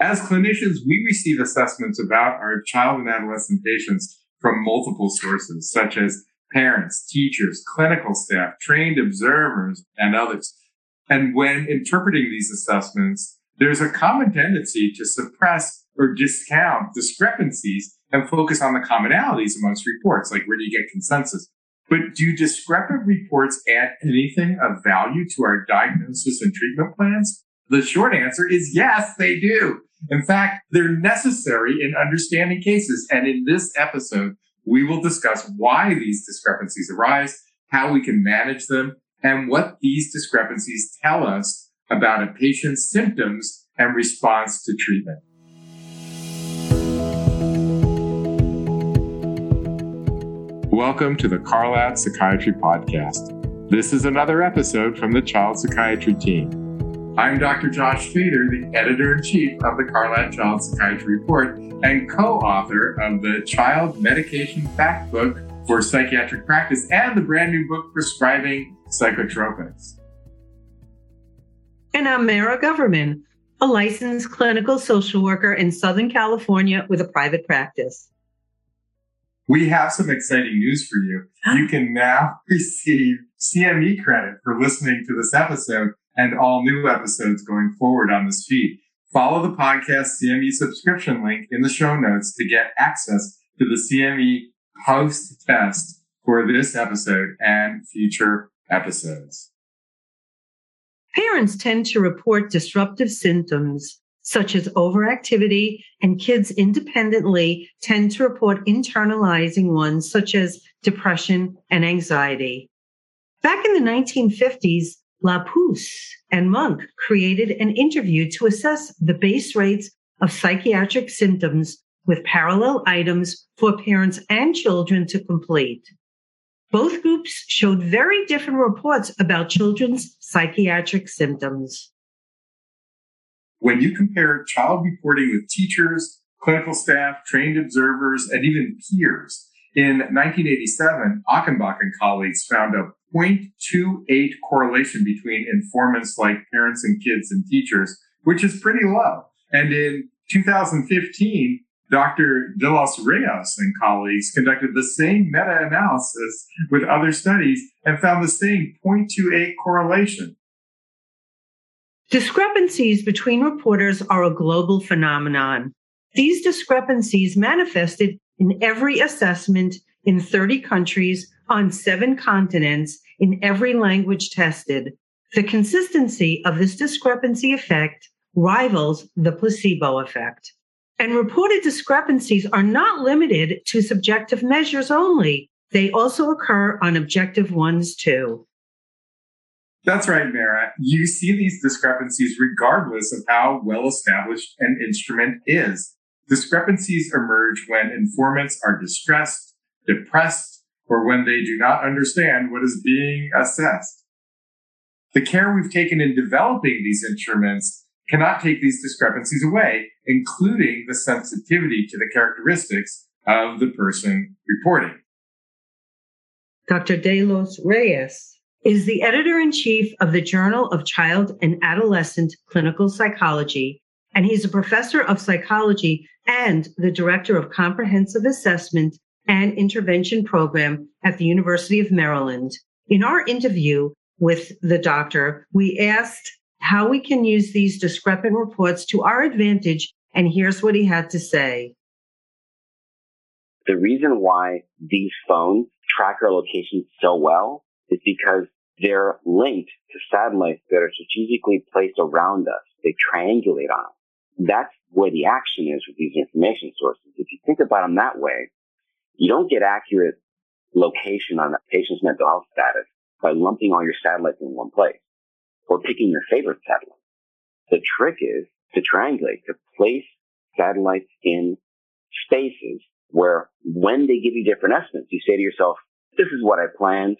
As clinicians, we receive assessments about our child and adolescent patients from multiple sources, such as parents, teachers, clinical staff, trained observers, and others. And when interpreting these assessments, there's a common tendency to suppress or discount discrepancies and focus on the commonalities amongst reports, like where do you get consensus? But do discrepant reports add anything of value to our diagnosis and treatment plans? The short answer is yes, they do. In fact, they're necessary in understanding cases. And in this episode, we will discuss why these discrepancies arise, how we can manage them, and what these discrepancies tell us about a patient's symptoms and response to treatment. Welcome to the Carlat Psychiatry Podcast. This is another episode from the Child Psychiatry team. I'm Dr. Josh Feder, the editor in chief of the Carlat Child Psychiatry Report and co author of the Child Medication Fact Book for Psychiatric Practice and the brand new book Prescribing Psychotropics. And I'm Mara Government, a licensed clinical social worker in Southern California with a private practice. We have some exciting news for you. You can now receive CME credit for listening to this episode and all new episodes going forward on this feed. Follow the podcast CME subscription link in the show notes to get access to the CME post test for this episode and future episodes. Parents tend to report disruptive symptoms such as overactivity, and kids independently tend to report internalizing ones such as depression and anxiety. Back in the 1950s, Lapouse and Monk created an interview to assess the base rates of psychiatric symptoms with parallel items for parents and children to complete. Both groups showed very different reports about children's psychiatric symptoms. When you compare child reporting with teachers, clinical staff, trained observers, and even peers, in 1987, Achenbach and colleagues found a 0.28 correlation between informants like parents and kids and teachers, which is pretty low. And in 2015, Dr. De Los Reyes and colleagues conducted the same meta analysis with other studies and found the same 0.28 correlation. Discrepancies between reporters are a global phenomenon. These discrepancies manifested in every assessment in 30 countries on seven continents in every language tested. The consistency of this discrepancy effect rivals the placebo effect. And reported discrepancies are not limited to subjective measures only. They also occur on objective ones too. That's right, Mara. You see these discrepancies regardless of how well established an instrument is. Discrepancies emerge when informants are distressed, depressed, or when they do not understand what is being assessed. The care we've taken in developing these instruments cannot take these discrepancies away, including the sensitivity to the characteristics of the person reporting. Dr. De Los Reyes is the editor in chief of the Journal of Child and Adolescent Clinical Psychology and he's a professor of psychology and the director of comprehensive assessment and intervention program at the University of Maryland. In our interview with the doctor, we asked how we can use these discrepant reports to our advantage, and here's what he had to say. The reason why these phones track our location so well is because they're linked to satellites that are strategically placed around us. They triangulate on us that's where the action is with these information sources. If you think about them that way, you don't get accurate location on a patient's mental health status by lumping all your satellites in one place or picking your favorite satellite. The trick is to triangulate, to place satellites in spaces where when they give you different estimates, you say to yourself, this is what I planned.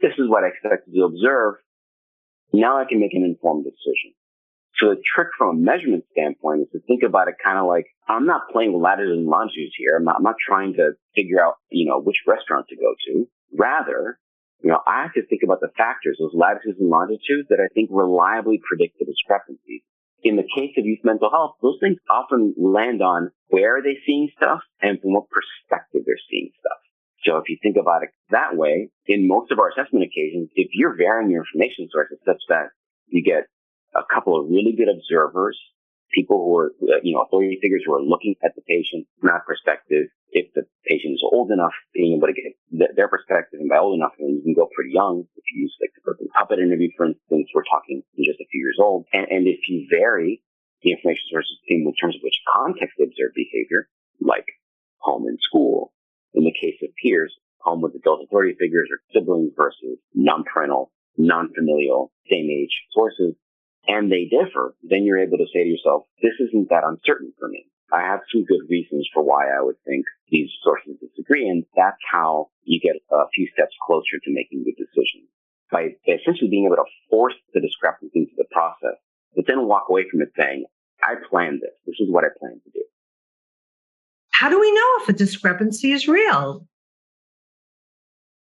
This is what I expected to observe. Now I can make an informed decision. So the trick from a measurement standpoint is to think about it kind of like I'm not playing with latitudes and longitudes here. I'm not, I'm not trying to figure out, you know, which restaurant to go to. Rather, you know, I have to think about the factors, those latitudes and longitudes that I think reliably predict the discrepancies. in the case of youth mental health, those things often land on where are they seeing stuff and from what perspective they're seeing stuff. So if you think about it that way, in most of our assessment occasions, if you're varying your information sources such that you get a couple of really good observers, people who are, uh, you know, authority figures who are looking at the patient from that perspective, if the patient is old enough, being able to get their perspective, and by old enough, I mean, you can go pretty young. If you use like the Berkeley Puppet interview, for instance, we're talking just a few years old. And, and if you vary the information sources in terms of which context they observe behavior, like home and school, in the case of peers, home with adult authority figures or siblings versus non-parental, non-familial, same age sources, and they differ, then you're able to say to yourself, this isn't that uncertain for me. I have some good reasons for why I would think these sources disagree, and that's how you get a few steps closer to making the decision. By essentially being able to force the discrepancy into the process, but then walk away from it saying, I planned this. This is what I plan to do. How do we know if a discrepancy is real?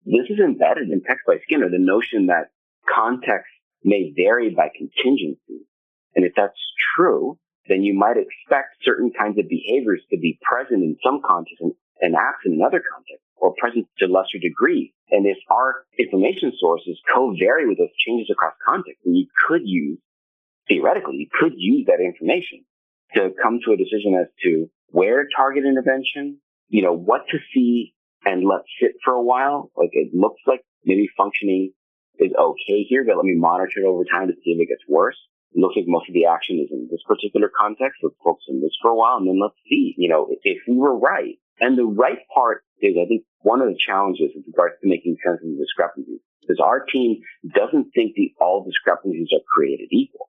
This is embedded in text by Skinner, the notion that context may vary by contingency. And if that's true, then you might expect certain kinds of behaviors to be present in some contexts and, and absent in other contexts or present to lesser degree. And if our information sources co-vary with those changes across contexts, then you could use, theoretically, you could use that information to come to a decision as to where target intervention, you know, what to see and let sit for a while. Like it looks like maybe functioning is okay here, but let me monitor it over time to see if it gets worse. It looks like most of the action is in this particular context. Let's focus on this for a while and then let's see, you know, if we were right. And the right part is, I think, one of the challenges with regards to making sense of the discrepancies is our team doesn't think that all discrepancies are created equal.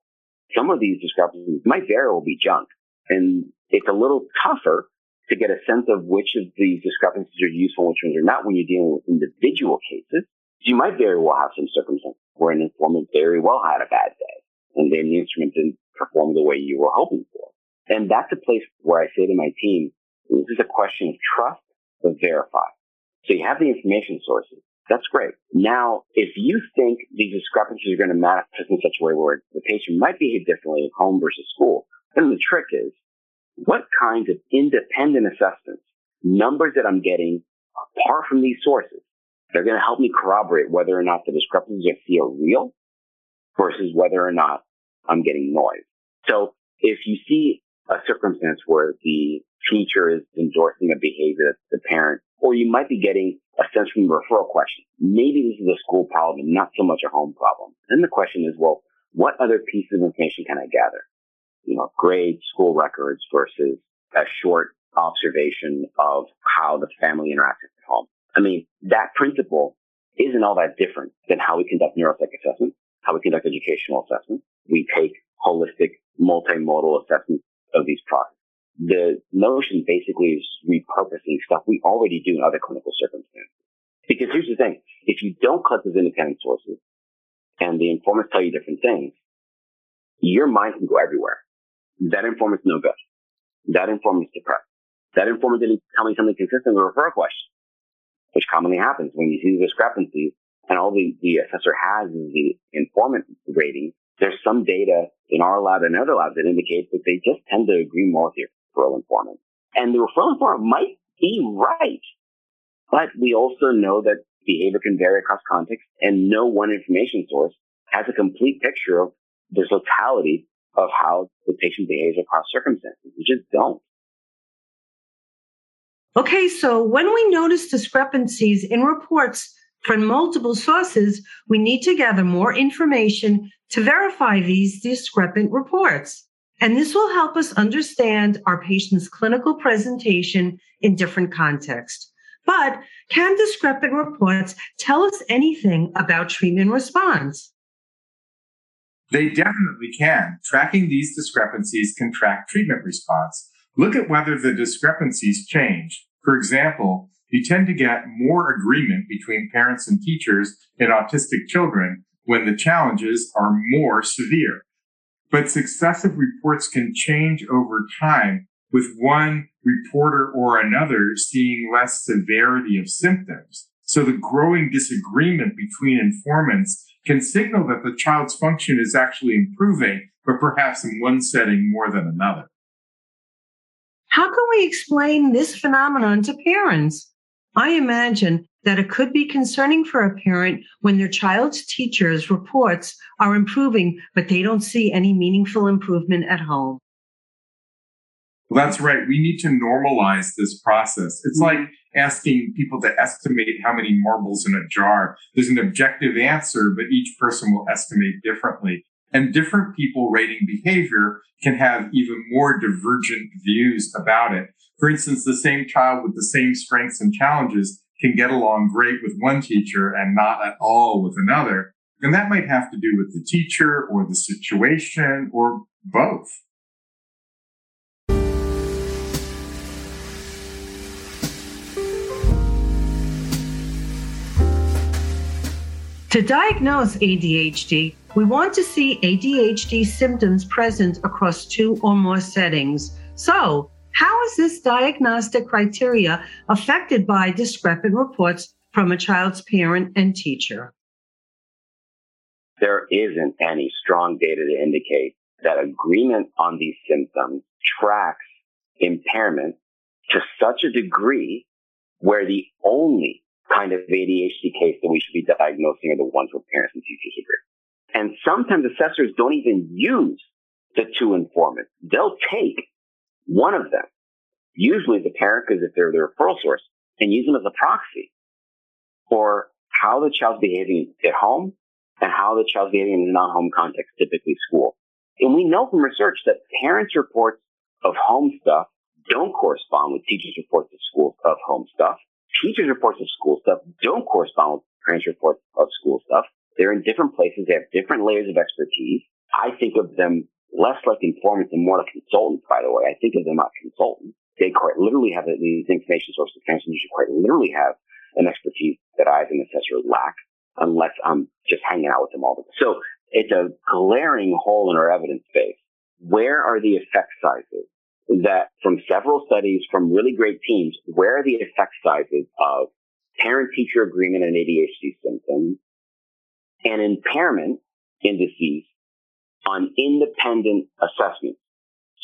Some of these discrepancies might very well be junk. And it's a little tougher to get a sense of which of these discrepancies are useful and which ones are not when you're dealing with individual cases. You might very well have some circumstances where an informant very well had a bad day and then the instrument didn't perform the way you were hoping for. And that's a place where I say to my team, this is a question of trust, but verify. So you have the information sources. That's great. Now, if you think these discrepancies are going to manifest in such a way where the patient might behave differently at home versus school, then the trick is what kinds of independent assessments, numbers that I'm getting apart from these sources, they're going to help me corroborate whether or not the discrepancies I see are real versus whether or not I'm getting noise. So if you see a circumstance where the teacher is endorsing a behavior that the parent, or you might be getting a sense from the referral question, maybe this is a school problem, and not so much a home problem. Then the question is, well, what other pieces of information can I gather? You know, grades, school records versus a short observation of how the family interacts at home. I mean, that principle isn't all that different than how we conduct neuropsych assessment, how we conduct educational assessment. We take holistic, multimodal assessments of these processes. The notion basically is repurposing stuff we already do in other clinical circumstances. Because here's the thing. If you don't collect those independent sources and the informants tell you different things, your mind can go everywhere. That informant's no good. That informant's depressed. That informant didn't tell me something consistent with a referral question which commonly happens when you see the discrepancies and all the, the assessor has is the informant rating. There's some data in our lab and other labs that indicates that they just tend to agree more with the referral informant. And the referral informant might be right, but we also know that behavior can vary across context and no one information source has a complete picture of the totality of how the patient behaves across circumstances. We just don't. Okay, so when we notice discrepancies in reports from multiple sources, we need to gather more information to verify these discrepant reports. And this will help us understand our patient's clinical presentation in different contexts. But can discrepant reports tell us anything about treatment response? They definitely can. Tracking these discrepancies can track treatment response. Look at whether the discrepancies change. For example, you tend to get more agreement between parents and teachers in autistic children when the challenges are more severe. But successive reports can change over time with one reporter or another seeing less severity of symptoms. So the growing disagreement between informants can signal that the child's function is actually improving but perhaps in one setting more than another. How can we explain this phenomenon to parents? I imagine that it could be concerning for a parent when their child's teacher's reports are improving, but they don't see any meaningful improvement at home. Well, that's right. We need to normalize this process. It's mm-hmm. like asking people to estimate how many marbles in a jar. There's an objective answer, but each person will estimate differently. And different people rating behavior can have even more divergent views about it. For instance, the same child with the same strengths and challenges can get along great with one teacher and not at all with another. And that might have to do with the teacher or the situation or both. To diagnose ADHD, we want to see ADHD symptoms present across two or more settings. So, how is this diagnostic criteria affected by discrepant reports from a child's parent and teacher? There isn't any strong data to indicate that agreement on these symptoms tracks impairment to such a degree where the only kind of ADHD case that we should be diagnosing are the ones where parents and teachers agree. And sometimes assessors don't even use the two informants. They'll take one of them, usually the parent, because if they're the referral source, and use them as a proxy for how the child's behaving at home and how the child's behaving in a non-home context, typically school. And we know from research that parents' reports of home stuff don't correspond with teachers' reports of school of home stuff teachers' reports of school stuff don't correspond with parents' reports of school stuff. They're in different places. They have different layers of expertise. I think of them less like informants and more like consultants, by the way. I think of them like consultants. They quite literally have these information sources. And teachers quite literally have an expertise that I, as an assessor, lack unless I'm just hanging out with them all the time. So it's a glaring hole in our evidence base. Where are the effect sizes? that from several studies from really great teams, where are the effect sizes of parent teacher agreement and ADHD symptoms and impairment indices on independent assessments.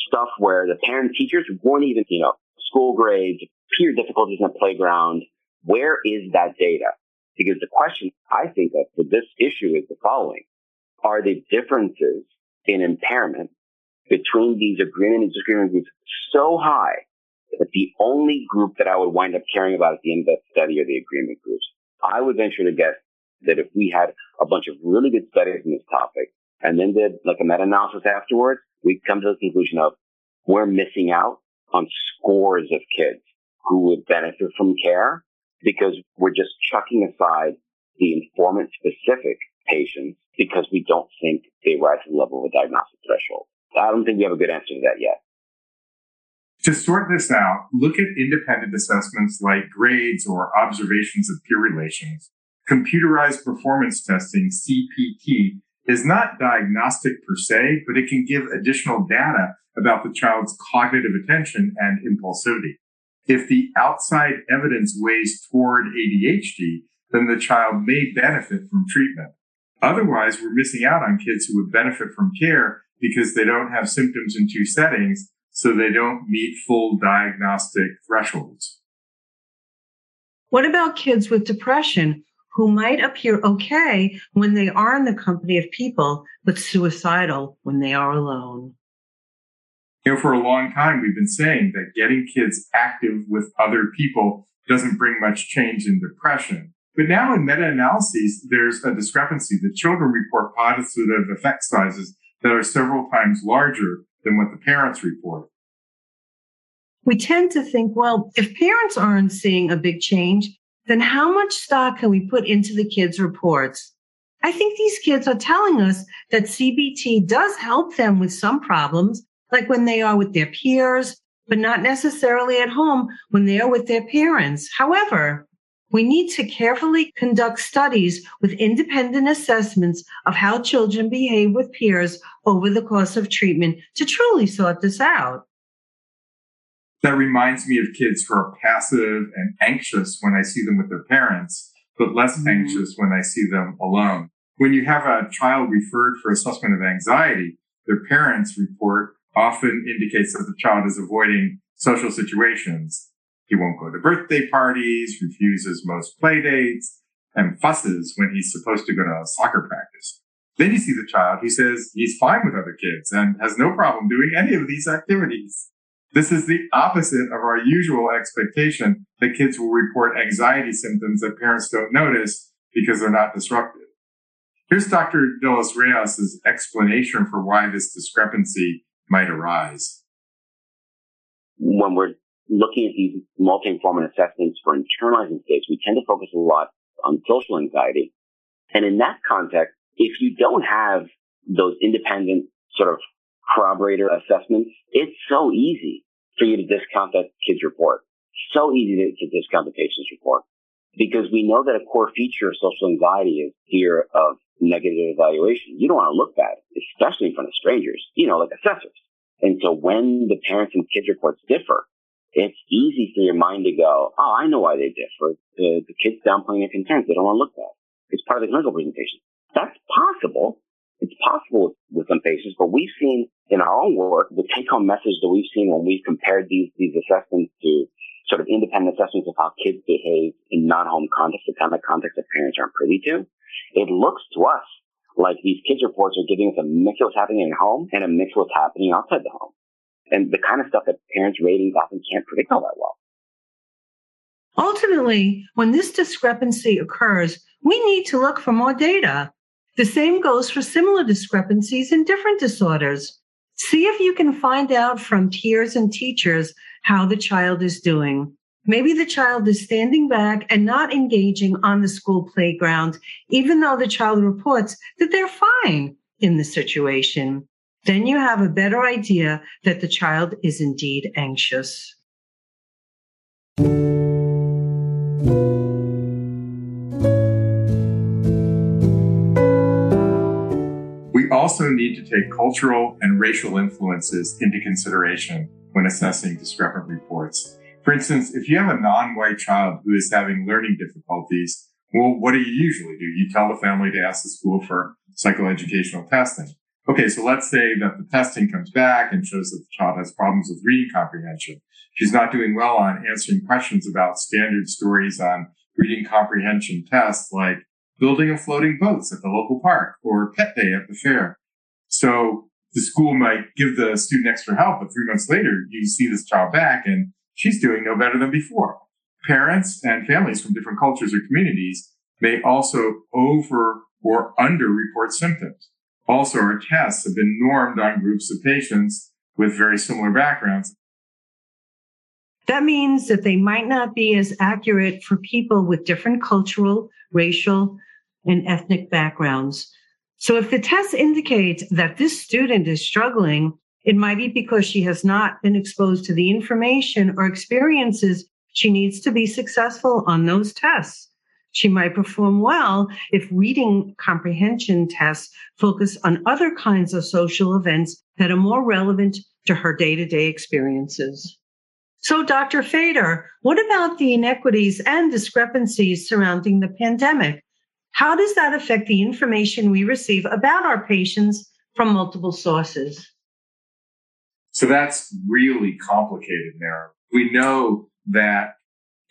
Stuff where the parent teachers weren't even, you know, school grades, peer difficulties in the playground. Where is that data? Because the question I think of for this issue is the following. Are the differences in impairment between these agreement and disagreement groups so high that the only group that I would wind up caring about at the end of that study are the agreement groups. I would venture to guess that if we had a bunch of really good studies in this topic and then did like a meta-analysis afterwards, we'd come to the conclusion of we're missing out on scores of kids who would benefit from care because we're just chucking aside the informant specific patients because we don't think they rise to the level of a diagnostic threshold. I don't think we have a good answer to that yet. To sort this out, look at independent assessments like grades or observations of peer relations. Computerized performance testing, CPT, is not diagnostic per se, but it can give additional data about the child's cognitive attention and impulsivity. If the outside evidence weighs toward ADHD, then the child may benefit from treatment. Otherwise, we're missing out on kids who would benefit from care because they don't have symptoms in two settings, so they don't meet full diagnostic thresholds. What about kids with depression who might appear okay when they are in the company of people, but suicidal when they are alone? You know, for a long time, we've been saying that getting kids active with other people doesn't bring much change in depression. But now in meta analyses, there's a discrepancy. The children report positive effect sizes that are several times larger than what the parents report. We tend to think, well, if parents aren't seeing a big change, then how much stock can we put into the kids' reports? I think these kids are telling us that CBT does help them with some problems, like when they are with their peers, but not necessarily at home when they are with their parents. However, we need to carefully conduct studies with independent assessments of how children behave with peers over the course of treatment to truly sort this out. That reminds me of kids who are passive and anxious when I see them with their parents, but less mm-hmm. anxious when I see them alone. When you have a child referred for assessment of anxiety, their parents' report often indicates that the child is avoiding social situations. He won't go to birthday parties, refuses most play dates, and fusses when he's supposed to go to soccer practice. Then you see the child who says he's fine with other kids and has no problem doing any of these activities. This is the opposite of our usual expectation that kids will report anxiety symptoms that parents don't notice because they're not disruptive. Here's Dr. De Los Reyes' explanation for why this discrepancy might arise. When we're looking at these multi-informant assessments for internalizing states, we tend to focus a lot on social anxiety. And in that context, if you don't have those independent sort of corroborator assessments, it's so easy for you to discount that kid's report. So easy to, to discount the patient's report because we know that a core feature of social anxiety is fear of negative evaluation. You don't want to look bad, especially in front of strangers, you know, like assessors. And so when the parents and kids reports differ, it's easy for your mind to go, oh, I know why they differ. The, the kid's downplaying their concerns. They don't want to look bad. It's part of the clinical presentation. That's possible. It's possible with, with some patients, but we've seen in our own work, the take home message that we've seen when we've compared these, these assessments to sort of independent assessments of how kids behave in non-home context, the kind of context that parents aren't privy to. It looks to us like these kids reports are giving us a mix of what's happening in home and a mix of what's happening outside the home. And the kind of stuff that parents ratings often can't predict all that well. Ultimately, when this discrepancy occurs, we need to look for more data. The same goes for similar discrepancies in different disorders. See if you can find out from peers and teachers how the child is doing. Maybe the child is standing back and not engaging on the school playground, even though the child reports that they're fine in the situation. Then you have a better idea that the child is indeed anxious. Also need to take cultural and racial influences into consideration when assessing discrepant reports. For instance, if you have a non-white child who is having learning difficulties, well, what do you usually do? You tell the family to ask the school for psychoeducational testing. Okay, so let's say that the testing comes back and shows that the child has problems with reading comprehension. She's not doing well on answering questions about standard stories on reading comprehension tests like building of floating boats at the local park or pet day at the fair. So the school might give the student extra help, but three months later, you see this child back and she's doing no better than before. Parents and families from different cultures or communities may also over or under report symptoms. Also, our tests have been normed on groups of patients with very similar backgrounds. That means that they might not be as accurate for people with different cultural, racial, and ethnic backgrounds. So if the test indicates that this student is struggling, it might be because she has not been exposed to the information or experiences she needs to be successful on those tests. She might perform well if reading comprehension tests focus on other kinds of social events that are more relevant to her day to day experiences. So, Dr. Feder, what about the inequities and discrepancies surrounding the pandemic? How does that affect the information we receive about our patients from multiple sources? So that's really complicated now. We know that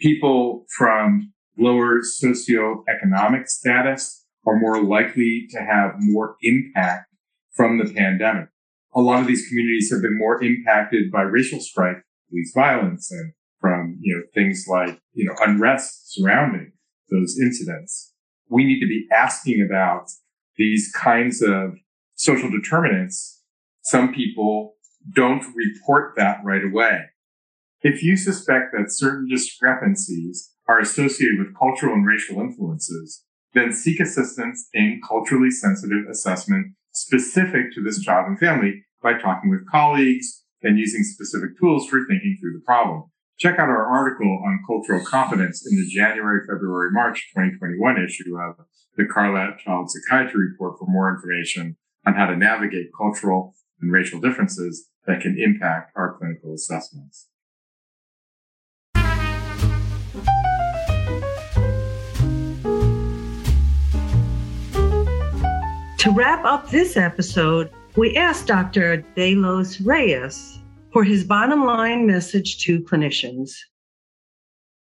people from lower socioeconomic status are more likely to have more impact from the pandemic. A lot of these communities have been more impacted by racial strife, police violence, and from, you know, things like, you know, unrest surrounding those incidents we need to be asking about these kinds of social determinants. Some people don't report that right away. If you suspect that certain discrepancies are associated with cultural and racial influences, then seek assistance in culturally sensitive assessment specific to this child and family by talking with colleagues and using specific tools for thinking through the problem. Check out our article on cultural competence in the January, February, March 2021 issue of the Carlat Child Psychiatry Report for more information on how to navigate cultural and racial differences that can impact our clinical assessments. To wrap up this episode, we asked Dr. De Los Reyes for his bottom line message to clinicians.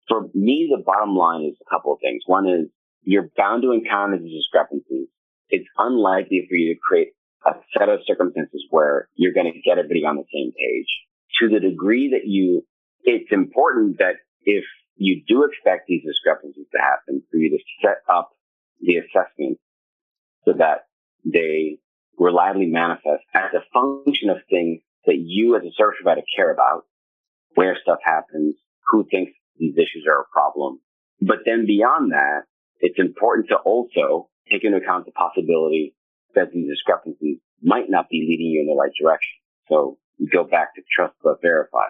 For me, the bottom line is a couple of things. One is you're bound to encounter these discrepancies. It's unlikely for you to create a set of circumstances where you're going to get everybody on the same page. To the degree that you, it's important that if you do expect these discrepancies to happen, for you to set up the assessment so that they reliably manifest as a function of things that you as a service provider care about, where stuff happens, who thinks these issues are a problem. But then beyond that, it's important to also take into account the possibility that these discrepancies might not be leading you in the right direction. So you go back to trust but verify.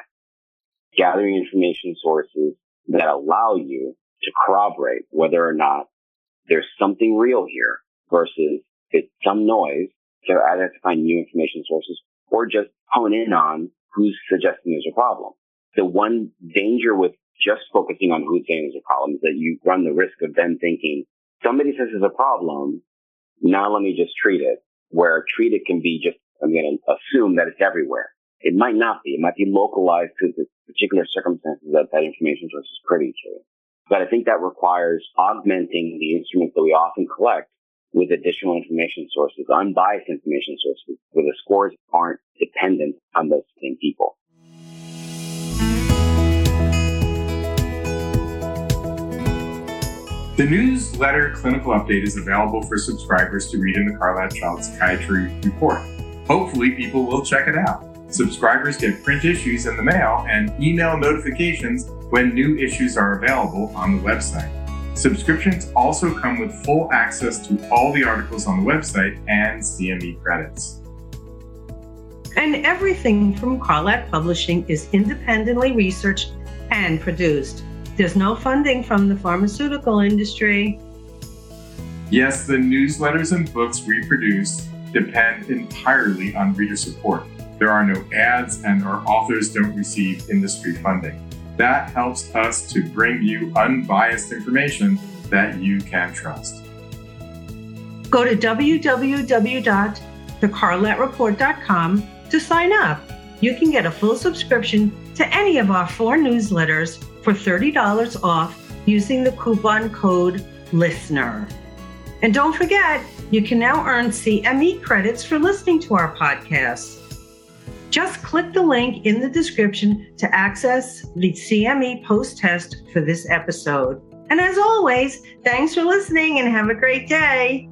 Gathering information sources that allow you to corroborate whether or not there's something real here versus it's some noise to identify new information sources or just hone in on who's suggesting there's a problem. The one danger with just focusing on who's saying there's a problem is that you run the risk of then thinking somebody says there's a problem. Now let me just treat it where treat it can be just, I'm going to assume that it's everywhere. It might not be. It might be localized to the particular circumstances that that information source is privy to. But I think that requires augmenting the instruments that we often collect with additional information sources, unbiased information sources, where the scores aren't dependent on those same people. The newsletter Clinical Update is available for subscribers to read in the Carlat Child Psychiatry Report. Hopefully, people will check it out. Subscribers get print issues in the mail and email notifications when new issues are available on the website. Subscriptions also come with full access to all the articles on the website and CME credits. And everything from Carlat Publishing is independently researched and produced. There's no funding from the pharmaceutical industry. Yes, the newsletters and books we produce depend entirely on reader support. There are no ads, and our authors don't receive industry funding. That helps us to bring you unbiased information that you can trust. Go to www.thecarlatreport.com to sign up. You can get a full subscription to any of our four newsletters for $30 off using the coupon code LISTENER. And don't forget, you can now earn CME credits for listening to our podcast. Just click the link in the description to access the CME post test for this episode. And as always, thanks for listening and have a great day.